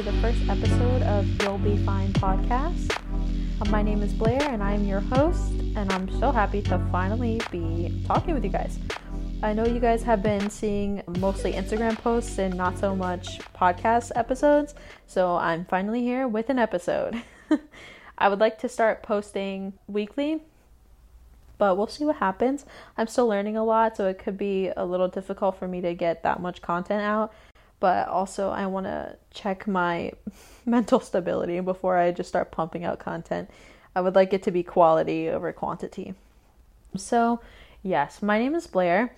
to the first episode of You'll Be Fine podcast. Uh, my name is Blair, and I'm your host, and I'm so happy to finally be talking with you guys. I know you guys have been seeing mostly Instagram posts and not so much podcast episodes, so I'm finally here with an episode. I would like to start posting weekly, but we'll see what happens. I'm still learning a lot, so it could be a little difficult for me to get that much content out but also I want to check my mental stability before I just start pumping out content. I would like it to be quality over quantity. So, yes, my name is Blair.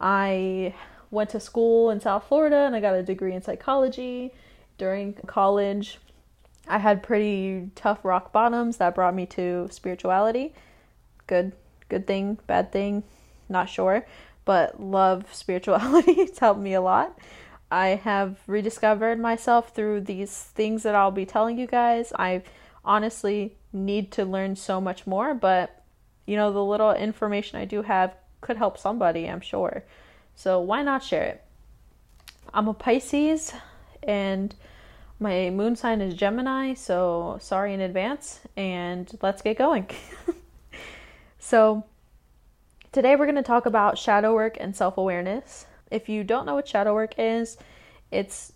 I went to school in South Florida and I got a degree in psychology. During college, I had pretty tough rock bottoms that brought me to spirituality. Good good thing, bad thing, not sure, but love spirituality. it's helped me a lot. I have rediscovered myself through these things that I'll be telling you guys. I honestly need to learn so much more, but you know, the little information I do have could help somebody, I'm sure. So why not share it? I'm a Pisces and my moon sign is Gemini, so sorry in advance, and let's get going. so, today we're going to talk about shadow work and self awareness. If you don't know what shadow work is, it's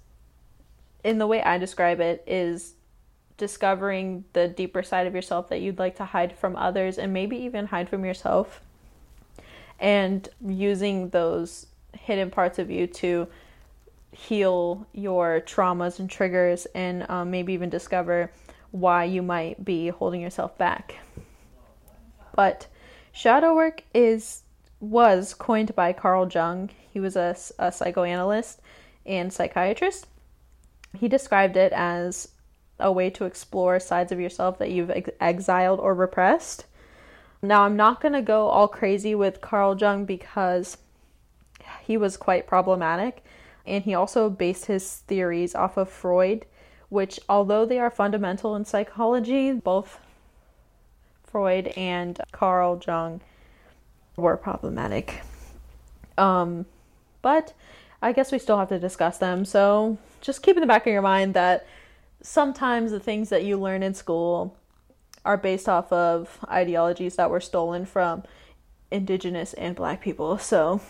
in the way I describe it is discovering the deeper side of yourself that you'd like to hide from others and maybe even hide from yourself and using those hidden parts of you to heal your traumas and triggers and um, maybe even discover why you might be holding yourself back. But shadow work is was coined by Carl Jung. He was a, a psychoanalyst and psychiatrist. He described it as a way to explore sides of yourself that you've ex- exiled or repressed. Now, I'm not going to go all crazy with Carl Jung because he was quite problematic, and he also based his theories off of Freud, which, although they are fundamental in psychology, both Freud and Carl Jung were problematic. Um, but I guess we still have to discuss them. So just keep in the back of your mind that sometimes the things that you learn in school are based off of ideologies that were stolen from indigenous and black people. So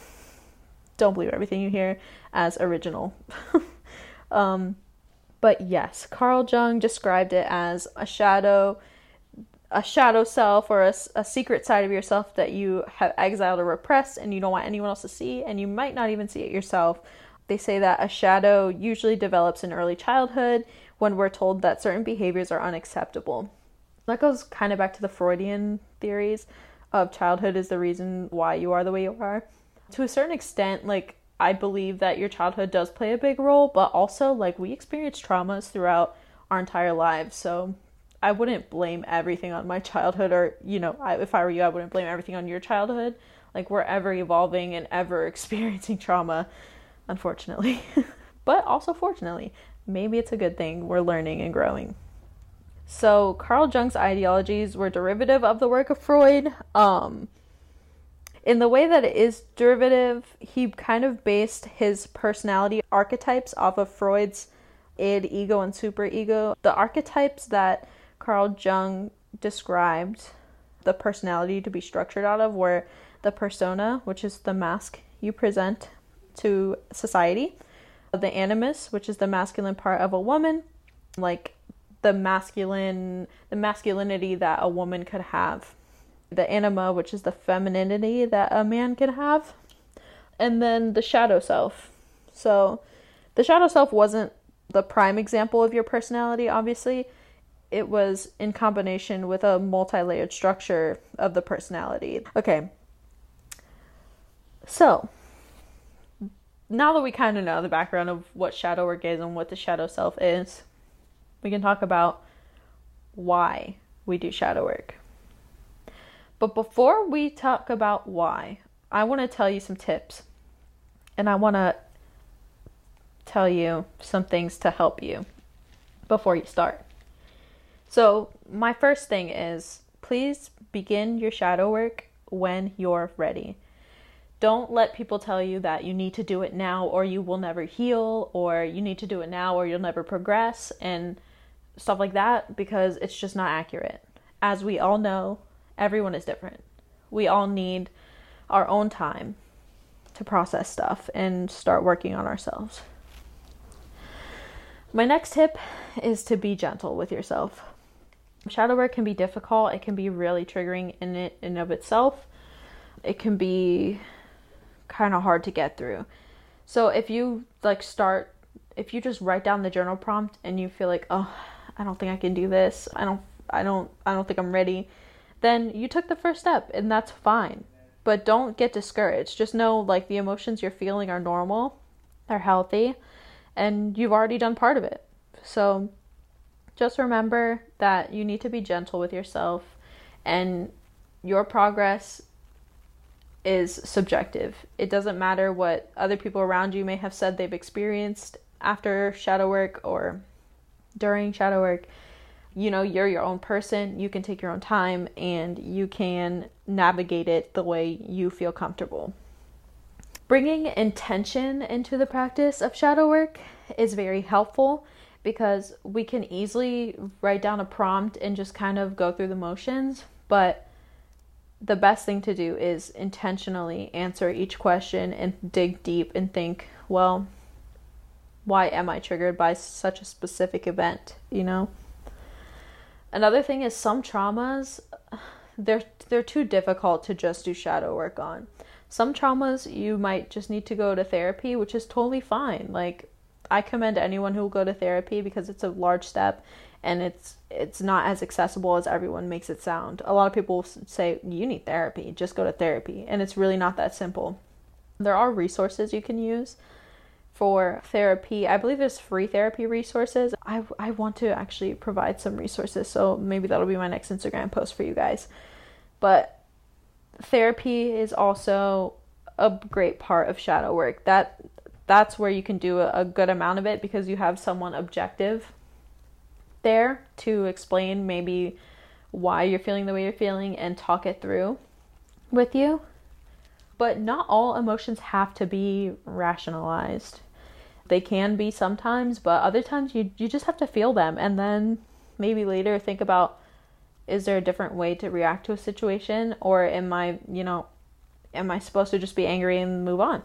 don't believe everything you hear as original. um, but yes, Carl Jung described it as a shadow a shadow self or a, a secret side of yourself that you have exiled or repressed and you don't want anyone else to see, and you might not even see it yourself. They say that a shadow usually develops in early childhood when we're told that certain behaviors are unacceptable. That goes kind of back to the Freudian theories of childhood is the reason why you are the way you are. To a certain extent, like, I believe that your childhood does play a big role, but also, like, we experience traumas throughout our entire lives. So I wouldn't blame everything on my childhood, or you know, I, if I were you, I wouldn't blame everything on your childhood. Like we're ever evolving and ever experiencing trauma, unfortunately, but also fortunately. Maybe it's a good thing we're learning and growing. So Carl Jung's ideologies were derivative of the work of Freud. Um, in the way that it is derivative, he kind of based his personality archetypes off of Freud's id, ego, and superego. The archetypes that Carl Jung described the personality to be structured out of where the persona, which is the mask you present to society, the animus, which is the masculine part of a woman, like the masculine the masculinity that a woman could have. The anima, which is the femininity that a man can have. And then the shadow self. So the shadow self wasn't the prime example of your personality, obviously, it was in combination with a multi layered structure of the personality. Okay. So, now that we kind of know the background of what shadow work is and what the shadow self is, we can talk about why we do shadow work. But before we talk about why, I want to tell you some tips. And I want to tell you some things to help you before you start. So, my first thing is please begin your shadow work when you're ready. don't let people tell you that you need to do it now or you will never heal or you need to do it now or you'll never progress and stuff like that because it's just not accurate. As we all know, everyone is different. We all need our own time to process stuff and start working on ourselves. My next tip is to be gentle with yourself. Shadow work can be difficult, it can be really triggering in it in of itself. It can be kind of hard to get through. So if you like start if you just write down the journal prompt and you feel like, "Oh, I don't think I can do this. I don't I don't I don't think I'm ready." Then you took the first step and that's fine. But don't get discouraged. Just know like the emotions you're feeling are normal. They're healthy and you've already done part of it. So just remember that you need to be gentle with yourself and your progress is subjective. It doesn't matter what other people around you may have said they've experienced after shadow work or during shadow work. You know, you're your own person. You can take your own time and you can navigate it the way you feel comfortable. Bringing intention into the practice of shadow work is very helpful because we can easily write down a prompt and just kind of go through the motions, but the best thing to do is intentionally answer each question and dig deep and think, well, why am I triggered by such a specific event, you know? Another thing is some traumas they're they're too difficult to just do shadow work on. Some traumas you might just need to go to therapy, which is totally fine. Like I commend anyone who will go to therapy because it's a large step and it's it's not as accessible as everyone makes it sound. A lot of people say you need therapy, just go to therapy, and it's really not that simple. There are resources you can use for therapy. I believe there's free therapy resources. I I want to actually provide some resources, so maybe that'll be my next Instagram post for you guys. But therapy is also a great part of shadow work. That that's where you can do a, good amount of it because you have someone objective there to explain maybe why you're feeling the way you're feeling and talk it through with you. But not all emotions have to be rationalized. They can be sometimes, but other times you you just have to feel them and then maybe later think about is there a different way to react to a situation or am I, you know, am I supposed to just be angry and move on?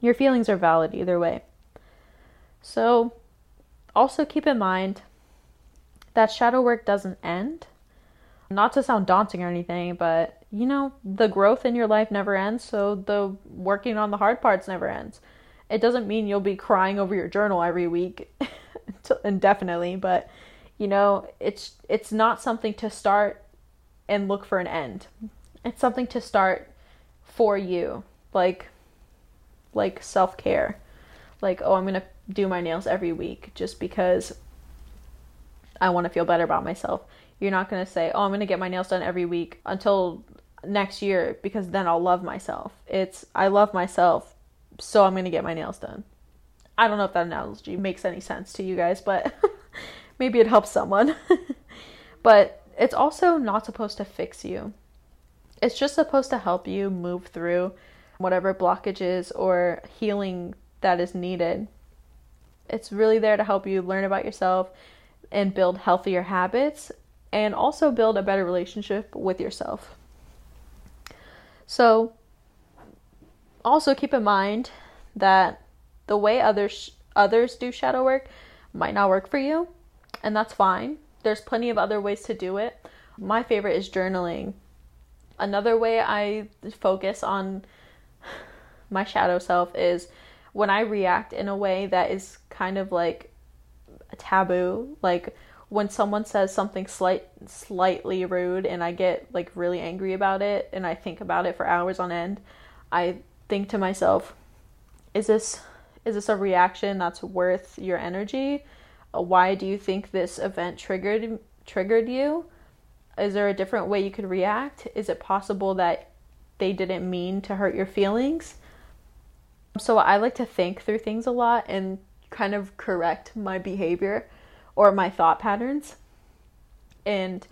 Your feelings are valid either way. So, also keep in mind that shadow work doesn't end. Not to sound daunting or anything, but you know, the growth in your life never ends, so the working on the hard parts never ends. It doesn't mean you'll be crying over your journal every week indefinitely, but you know, it's it's not something to start and look for an end. It's something to start for you. Like like self-care. Like, oh, I'm going to do my nails every week just because I want to feel better about myself. You're not going to say, "Oh, I'm going to get my nails done every week until next year because then I'll love myself." It's I love myself, so I'm going to get my nails done. I don't know if that analogy makes any sense to you guys, but maybe it helps someone. but it's also not supposed to fix you. It's just supposed to help you move through whatever blockages or healing that is needed. It's really there to help you learn about yourself and build healthier habits and also build a better relationship with yourself. So, also keep in mind that the way others others do shadow work might not work for you, and that's fine. There's plenty of other ways to do it. My favorite is journaling. Another way I focus on my shadow self is when I react in a way that is kind of like a taboo like when someone says something slight slightly rude and I get like really angry about it and I think about it for hours on end, I think to myself, is this is this a reaction that's worth your energy? Why do you think this event triggered triggered you? Is there a different way you could react? Is it possible that they didn't mean to hurt your feelings? So I like to think through things a lot and kind of correct my behavior or my thought patterns. And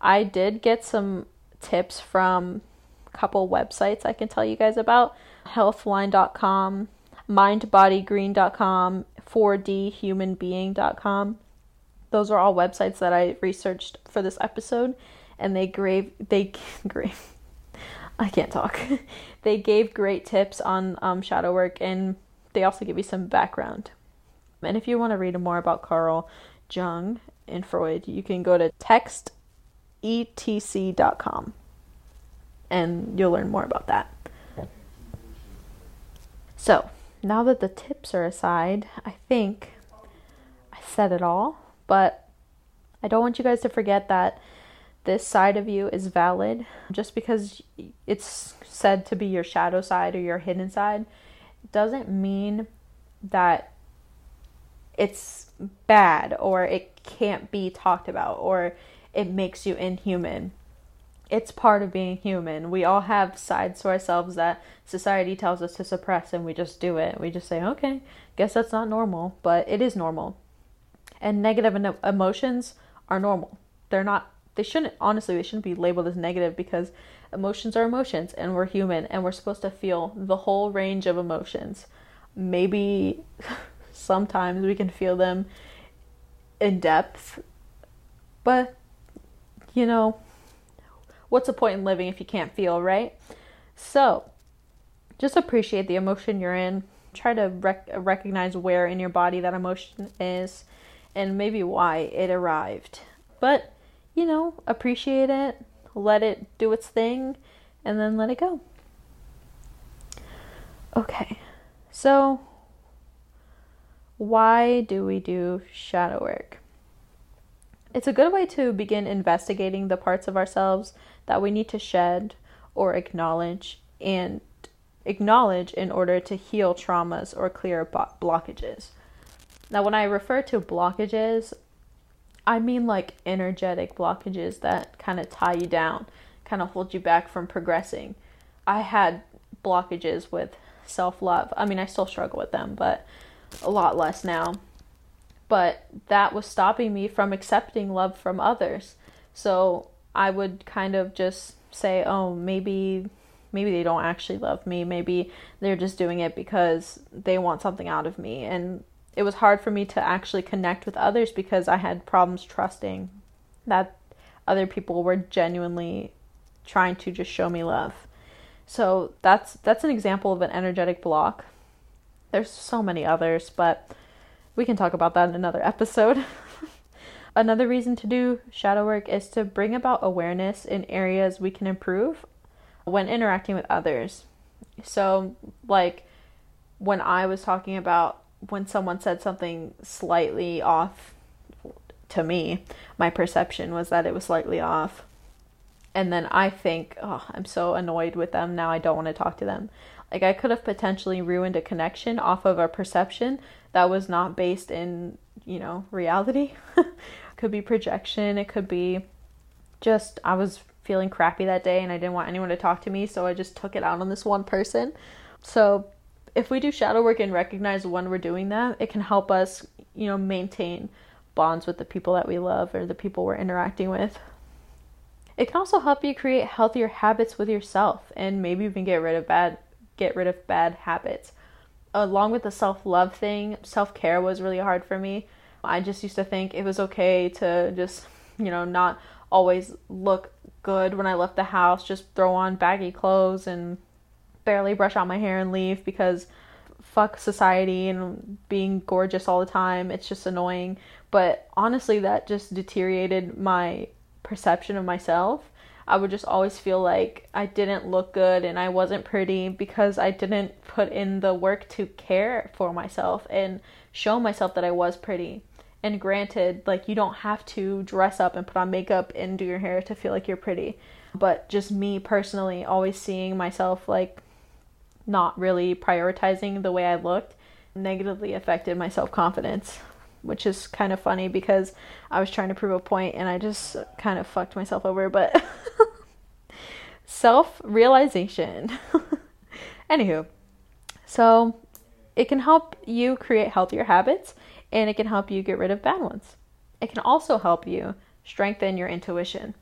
I did get some tips from a couple websites I can tell you guys about. healthline.com, mindbodygreen.com, 4dhumanbeing.com. Those are all websites that I researched for this episode and they gave they gave I can't talk. they gave great tips on um, shadow work and they also give you some background. And if you want to read more about Carl Jung and Freud, you can go to textetc.com and you'll learn more about that. So, now that the tips are aside, I think I said it all, but I don't want you guys to forget that this side of you is valid. Just because it's said to be your shadow side or your hidden side doesn't mean that it's bad or it can't be talked about or it makes you inhuman. It's part of being human. We all have sides to ourselves that society tells us to suppress and we just do it. We just say, okay, guess that's not normal, but it is normal. And negative emotions are normal. They're not they shouldn't honestly they shouldn't be labeled as negative because emotions are emotions and we're human and we're supposed to feel the whole range of emotions. Maybe sometimes we can feel them in depth but you know what's the point in living if you can't feel right? So just appreciate the emotion you're in. Try to rec- recognize where in your body that emotion is and maybe why it arrived. But you know, appreciate it, let it do its thing, and then let it go. Okay, so why do we do shadow work? It's a good way to begin investigating the parts of ourselves that we need to shed or acknowledge and acknowledge in order to heal traumas or clear blockages. Now, when I refer to blockages, I mean like energetic blockages that kind of tie you down, kind of hold you back from progressing. I had blockages with self love. I mean, I still struggle with them, but a lot less now. But that was stopping me from accepting love from others. So I would kind of just say, oh, maybe maybe they don't actually love me. Maybe they're just doing it because they want something out of me. And it was hard for me to actually connect with others because I had problems trusting that other people were genuinely trying to just show me love. So that's that's an example of an energetic block. There's so many others, but we can talk about that in another episode. another reason to do shadow work is to bring about awareness in areas we can improve when interacting with others. So like when I was talking about when someone said something slightly off to me, my perception was that it was slightly off. And then I think, oh, I'm so annoyed with them now, I don't want to talk to them. Like, I could have potentially ruined a connection off of a perception that was not based in, you know, reality. could be projection, it could be just, I was feeling crappy that day and I didn't want anyone to talk to me, so I just took it out on this one person. So if we do shadow work and recognize when we're doing that, it can help us, you know, maintain bonds with the people that we love or the people we're interacting with. It can also help you create healthier habits with yourself and maybe even get rid of bad get rid of bad habits. Along with the self-love thing, self-care was really hard for me. I just used to think it was okay to just, you know, not always look good when I left the house, just throw on baggy clothes and barely brush out my hair and leave because fuck society and being gorgeous all the time. It's just annoying. But honestly, that just deteriorated my perception of myself. I would just always feel like I didn't look good and I wasn't pretty because I didn't put in the work to care for myself and show myself that I was pretty. And granted, like you don't have to dress up and put on makeup and do your hair to feel like you're pretty. But just me personally always seeing myself like not really prioritizing the way I looked negatively affected my self confidence, which is kind of funny because I was trying to prove a point and I just kind of fucked myself over. But self realization. Anywho, so it can help you create healthier habits and it can help you get rid of bad ones. It can also help you strengthen your intuition.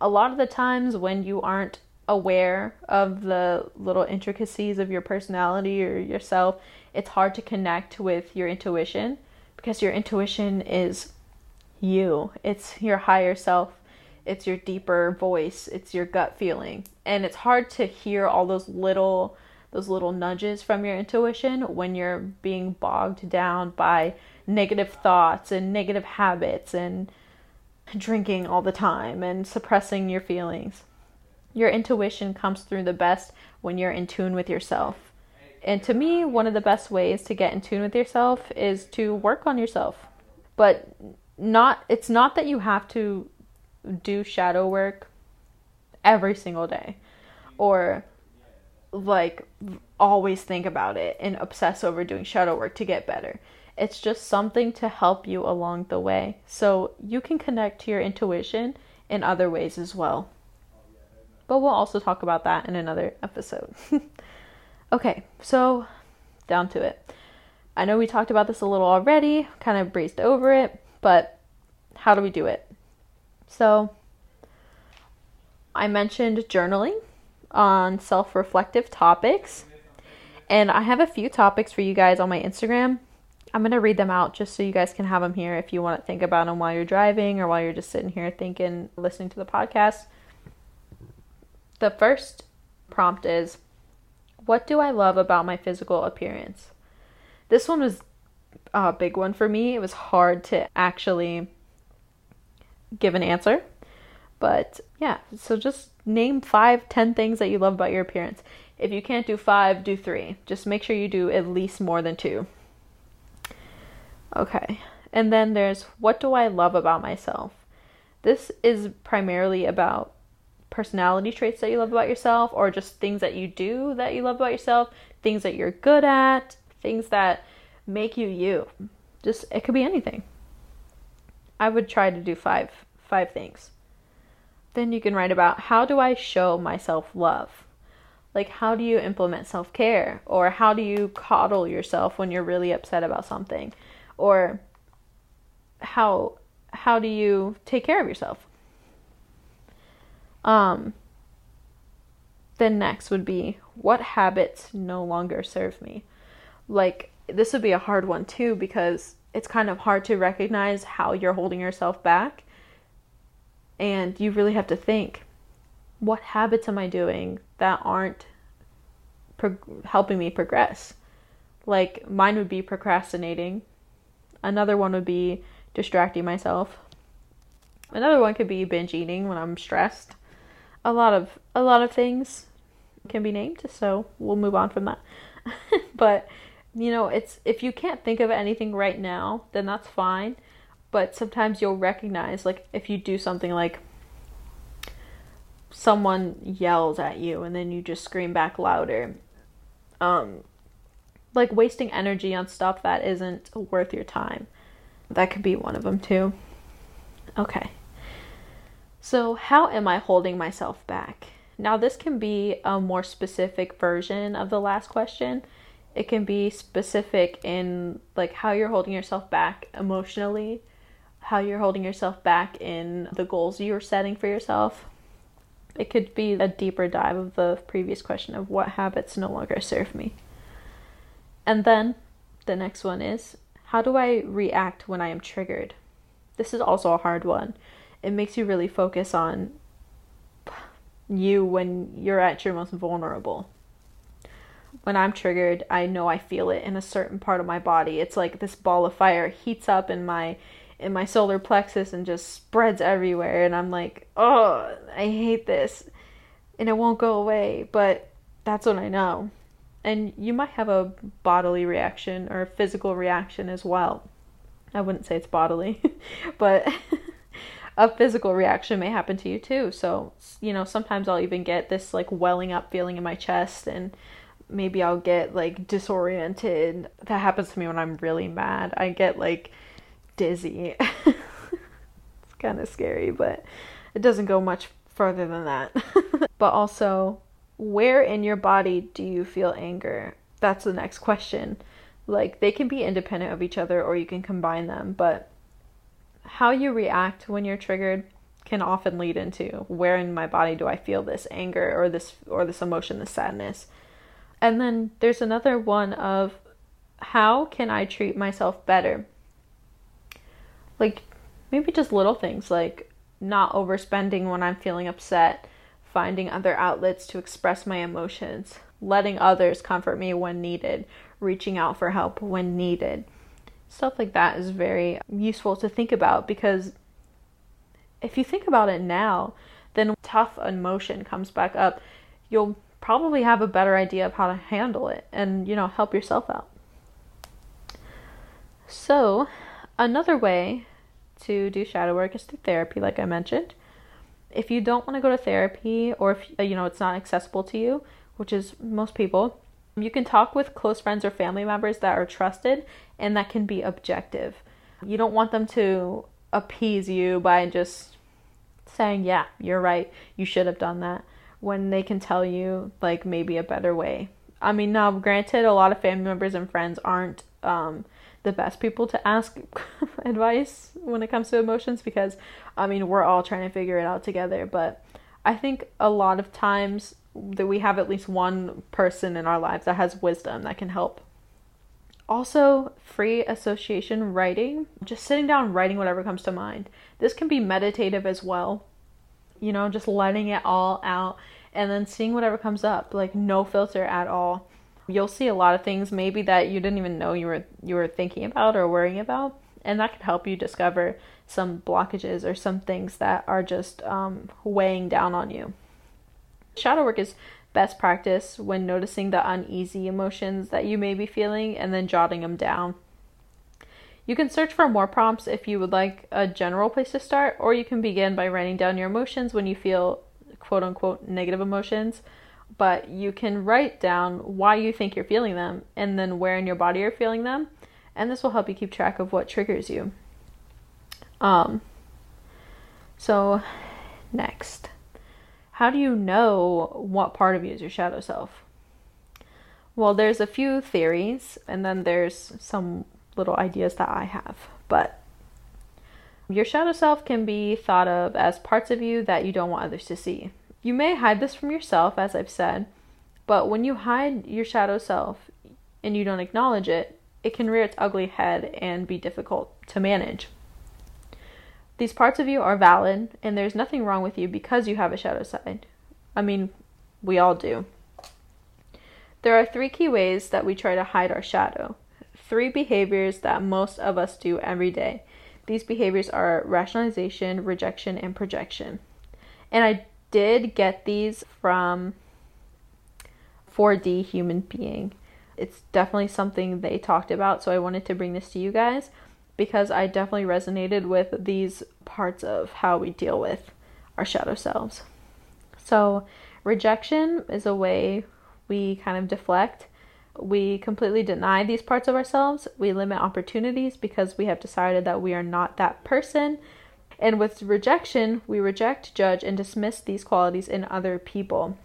A lot of the times when you aren't aware of the little intricacies of your personality or yourself, it's hard to connect with your intuition because your intuition is you. It's your higher self. It's your deeper voice. It's your gut feeling. And it's hard to hear all those little those little nudges from your intuition when you're being bogged down by negative thoughts and negative habits and drinking all the time and suppressing your feelings. Your intuition comes through the best when you're in tune with yourself. And to me, one of the best ways to get in tune with yourself is to work on yourself. But not it's not that you have to do shadow work every single day or like always think about it and obsess over doing shadow work to get better. It's just something to help you along the way. So you can connect to your intuition in other ways as well. But we'll also talk about that in another episode. okay, so down to it. I know we talked about this a little already, kind of breezed over it, but how do we do it? So I mentioned journaling on self reflective topics. And I have a few topics for you guys on my Instagram. I'm going to read them out just so you guys can have them here if you want to think about them while you're driving or while you're just sitting here thinking, listening to the podcast. The first prompt is What do I love about my physical appearance? This one was a big one for me. It was hard to actually give an answer. But yeah, so just name five, ten things that you love about your appearance. If you can't do five, do three. Just make sure you do at least more than two. Okay. And then there's what do I love about myself? This is primarily about personality traits that you love about yourself or just things that you do that you love about yourself, things that you're good at, things that make you you. Just it could be anything. I would try to do five five things. Then you can write about how do I show myself love? Like how do you implement self-care or how do you coddle yourself when you're really upset about something? Or how how do you take care of yourself? Um then next would be what habits no longer serve me? Like this would be a hard one too because it's kind of hard to recognize how you're holding yourself back and you really have to think what habits am I doing that aren't helping me progress? Like mine would be procrastinating. Another one would be distracting myself. Another one could be binge eating when I'm stressed. A lot of a lot of things can be named, so we'll move on from that. but you know, it's if you can't think of anything right now, then that's fine. But sometimes you'll recognize like if you do something like someone yells at you and then you just scream back louder um like wasting energy on stuff that isn't worth your time. That could be one of them too. Okay so how am i holding myself back now this can be a more specific version of the last question it can be specific in like how you're holding yourself back emotionally how you're holding yourself back in the goals you're setting for yourself. It could be a deeper dive of the previous question of what habits no longer serve me. And then the next one is how do I react when I am triggered? This is also a hard one. It makes you really focus on you when you're at your most vulnerable. When I'm triggered, I know I feel it in a certain part of my body. It's like this ball of fire heats up in my in my solar plexus and just spreads everywhere and I'm like, "Oh, I hate this." And it won't go away, but that's what I know. And you might have a bodily reaction or a physical reaction as well. I wouldn't say it's bodily, but a physical reaction may happen to you too. So, you know, sometimes I'll even get this like welling up feeling in my chest and maybe I'll get like disoriented. That happens to me when I'm really mad. I get like dizzy. it's kind of scary, but it doesn't go much further than that. but also, where in your body do you feel anger? That's the next question. Like, they can be independent of each other or you can combine them, but how you react when you're triggered can often lead into where in my body do I feel this anger or this or this emotion, this sadness. And then there's another one of how can I treat myself better? Like maybe just little things like not overspending when I'm feeling upset, finding other outlets to express my emotions, letting others comfort me when needed, reaching out for help when needed. Stuff like that is very useful to think about because if you think about it now, then tough emotion comes back up, you'll probably have a better idea of how to handle it and, you know, help yourself out. So, another way to do shadow work is through therapy, like I mentioned. If you don't want to go to therapy or if you know it's not accessible to you, which is most people, you can talk with close friends or family members that are trusted and that can be objective. You don't want them to appease you by just saying, Yeah, you're right, you should have done that, when they can tell you, like, maybe a better way. I mean, now, granted, a lot of family members and friends aren't um, the best people to ask advice when it comes to emotions because, I mean, we're all trying to figure it out together, but I think a lot of times that we have at least one person in our lives that has wisdom that can help. Also, free association writing, just sitting down writing whatever comes to mind. This can be meditative as well. You know, just letting it all out and then seeing whatever comes up, like no filter at all. You'll see a lot of things maybe that you didn't even know you were you were thinking about or worrying about, and that could help you discover some blockages or some things that are just um, weighing down on you. Shadow work is best practice when noticing the uneasy emotions that you may be feeling and then jotting them down. You can search for more prompts if you would like a general place to start, or you can begin by writing down your emotions when you feel quote unquote negative emotions. But you can write down why you think you're feeling them and then where in your body you're feeling them, and this will help you keep track of what triggers you. Um, so, next. How do you know what part of you is your shadow self? Well, there's a few theories, and then there's some little ideas that I have. But your shadow self can be thought of as parts of you that you don't want others to see. You may hide this from yourself, as I've said, but when you hide your shadow self and you don't acknowledge it, it can rear its ugly head and be difficult to manage. These parts of you are valid, and there's nothing wrong with you because you have a shadow side. I mean, we all do. There are three key ways that we try to hide our shadow. Three behaviors that most of us do every day. These behaviors are rationalization, rejection, and projection. And I did get these from 4D Human Being. It's definitely something they talked about, so I wanted to bring this to you guys because I definitely resonated with these parts of how we deal with our shadow selves. So, rejection is a way we kind of deflect. We completely deny these parts of ourselves. We limit opportunities because we have decided that we are not that person. And with rejection, we reject, judge, and dismiss these qualities in other people.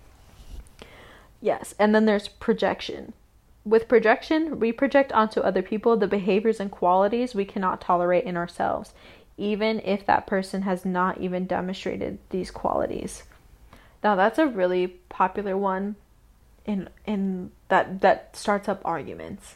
Yes, and then there's projection. With projection, we project onto other people the behaviors and qualities we cannot tolerate in ourselves, even if that person has not even demonstrated these qualities. Now, that's a really popular one in in that that starts up arguments.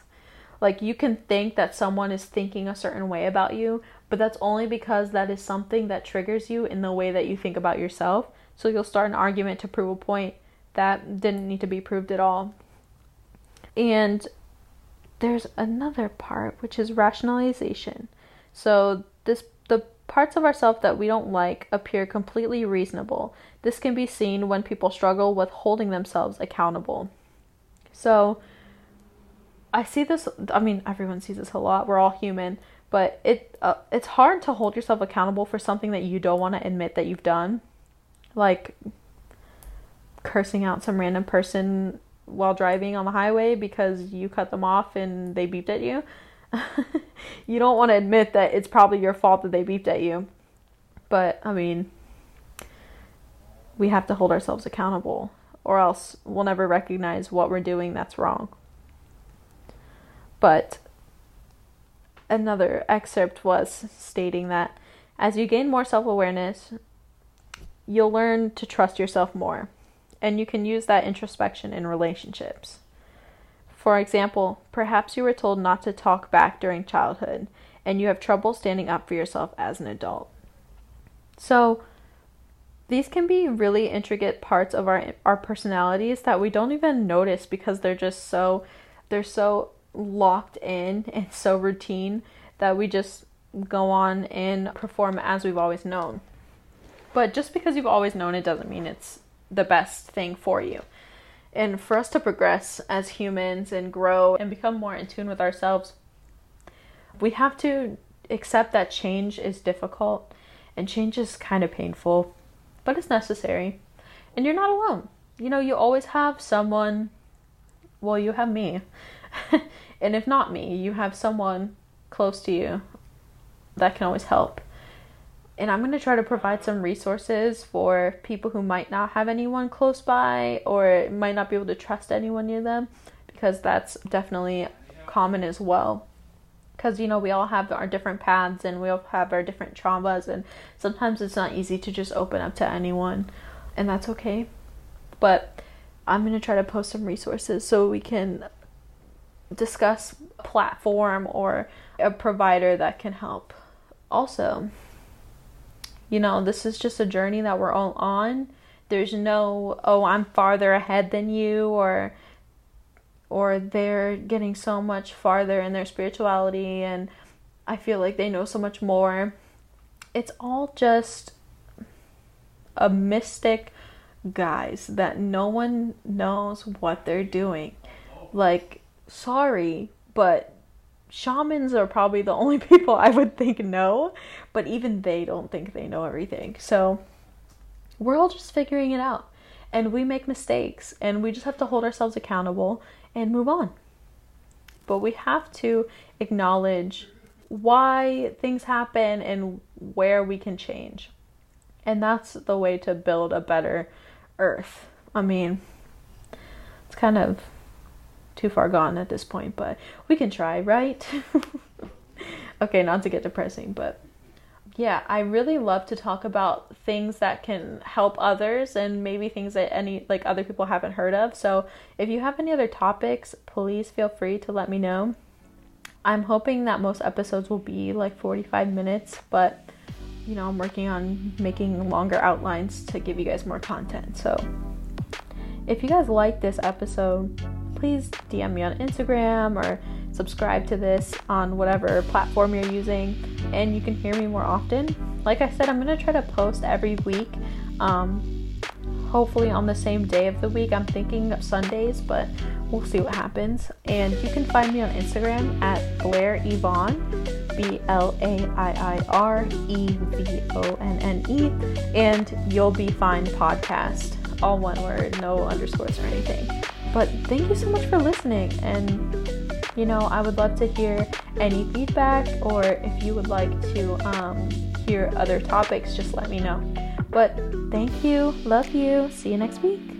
Like you can think that someone is thinking a certain way about you, but that's only because that is something that triggers you in the way that you think about yourself. So you'll start an argument to prove a point that didn't need to be proved at all. And there's another part which is rationalization. So this the parts of ourselves that we don't like appear completely reasonable. This can be seen when people struggle with holding themselves accountable. So I see this I mean everyone sees this a lot. We're all human, but it uh, it's hard to hold yourself accountable for something that you don't want to admit that you've done. Like cursing out some random person while driving on the highway because you cut them off and they beeped at you. you don't want to admit that it's probably your fault that they beeped at you. But, I mean, we have to hold ourselves accountable, or else we'll never recognize what we're doing that's wrong. But another excerpt was stating that as you gain more self awareness, you'll learn to trust yourself more. And you can use that introspection in relationships. For example, perhaps you were told not to talk back during childhood and you have trouble standing up for yourself as an adult. So, these can be really intricate parts of our our personalities that we don't even notice because they're just so they're so locked in and so routine that we just go on and perform as we've always known. But just because you've always known it doesn't mean it's the best thing for you. And for us to progress as humans and grow and become more in tune with ourselves, we have to accept that change is difficult and change is kind of painful, but it's necessary. And you're not alone. You know, you always have someone, well, you have me. and if not me, you have someone close to you that can always help. And I'm going to try to provide some resources for people who might not have anyone close by or might not be able to trust anyone near them because that's definitely common as well. Because, you know, we all have our different paths and we all have our different traumas, and sometimes it's not easy to just open up to anyone, and that's okay. But I'm going to try to post some resources so we can discuss a platform or a provider that can help. Also, you know, this is just a journey that we're all on. There's no, oh, I'm farther ahead than you or or they're getting so much farther in their spirituality and I feel like they know so much more. It's all just a mystic guys that no one knows what they're doing. Like sorry, but shamans are probably the only people I would think know, but even they don't think they know everything. So we're all just figuring it out. And we make mistakes and we just have to hold ourselves accountable and move on. But we have to acknowledge why things happen and where we can change. And that's the way to build a better earth. I mean, it's kind of too far gone at this point, but we can try, right? okay, not to get depressing, but yeah, I really love to talk about things that can help others and maybe things that any like other people haven't heard of. So, if you have any other topics, please feel free to let me know. I'm hoping that most episodes will be like 45 minutes, but you know, I'm working on making longer outlines to give you guys more content. So, if you guys like this episode, please DM me on Instagram or subscribe to this on whatever platform you're using and you can hear me more often. Like I said, I'm to try to post every week. Um, hopefully on the same day of the week. I'm thinking of Sundays, but we'll see what happens. And you can find me on Instagram at Blair Yvonne, B L A I I R E V O N N E, and You'll Be Fine podcast. All one word, no underscores or anything. But thank you so much for listening. And, you know, I would love to hear any feedback or if you would like to um, hear other topics, just let me know. But thank you. Love you. See you next week.